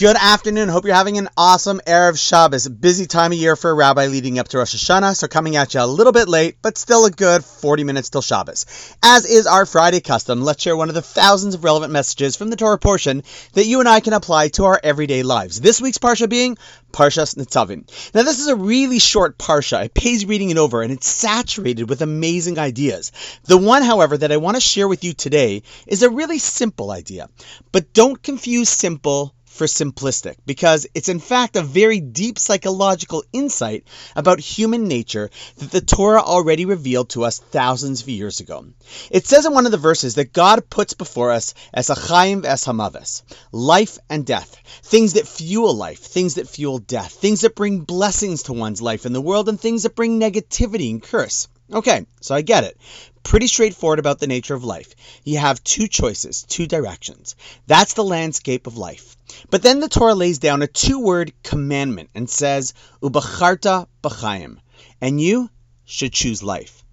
Good afternoon. Hope you're having an awesome Erev Shabbos. Busy time of year for a rabbi leading up to Rosh Hashanah, so coming at you a little bit late, but still a good 40 minutes till Shabbos. As is our Friday custom, let's share one of the thousands of relevant messages from the Torah portion that you and I can apply to our everyday lives. This week's Parsha being Parshas Nitzavim. Now, this is a really short Parsha. It pays reading it over, and it's saturated with amazing ideas. The one, however, that I want to share with you today is a really simple idea. But don't confuse simple for simplistic because it's in fact a very deep psychological insight about human nature that the Torah already revealed to us thousands of years ago. It says in one of the verses that God puts before us as a chaim es hamaves, life and death, things that fuel life, things that fuel death, things that bring blessings to one's life in the world, and things that bring negativity and curse. Okay, so I get it. Pretty straightforward about the nature of life. You have two choices, two directions. That's the landscape of life. But then the Torah lays down a two word commandment and says, Ubacharta b'chaim, and you should choose life.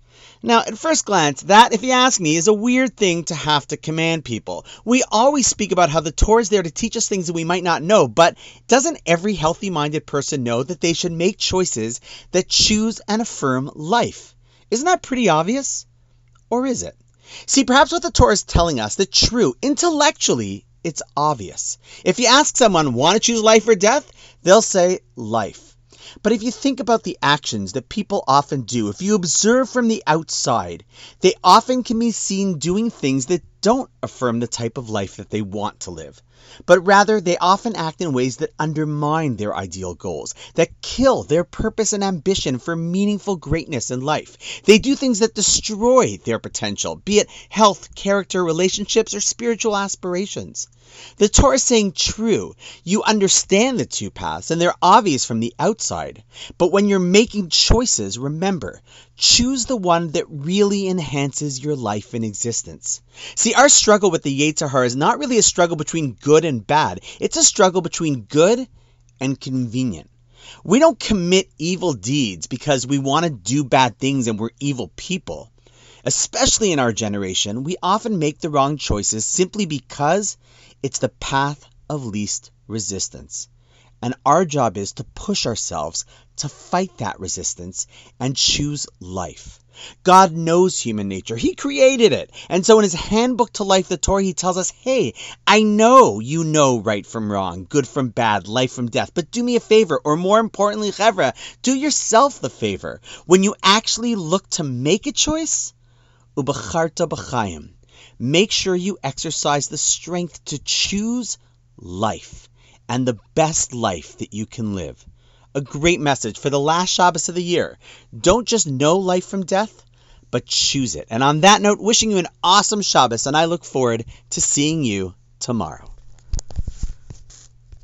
Now, at first glance, that, if you ask me, is a weird thing to have to command people. We always speak about how the Torah is there to teach us things that we might not know, but doesn't every healthy minded person know that they should make choices that choose and affirm life? Isn't that pretty obvious? Or is it? See, perhaps what the Torah is telling us that true, intellectually, it's obvious. If you ask someone, want to choose life or death? They'll say life. But if you think about the actions that people often do, if you observe from the outside, they often can be seen doing things that don't affirm the type of life that they want to live, but rather they often act in ways that undermine their ideal goals, that kill their purpose and ambition for meaningful greatness in life. They do things that destroy their potential, be it health, character, relationships, or spiritual aspirations. The Torah is saying true. You understand the two paths, and they're obvious from the outside. But when you're making choices, remember, choose the one that really enhances your life and existence. See, our struggle with the Yetzer Hara is not really a struggle between good and bad. It's a struggle between good and convenient. We don't commit evil deeds because we want to do bad things and we're evil people. Especially in our generation, we often make the wrong choices simply because it's the path of least resistance. And our job is to push ourselves to fight that resistance and choose life. God knows human nature. He created it. And so in his handbook to life, the Torah, he tells us, hey, I know you know right from wrong, good from bad, life from death, but do me a favor, or more importantly, chevra, do yourself the favor. When you actually look to make a choice, ubacharta b'chaim, make sure you exercise the strength to choose life and the best life that you can live. A great message for the last Shabbos of the year. Don't just know life from death, but choose it. And on that note, wishing you an awesome Shabbos, and I look forward to seeing you tomorrow.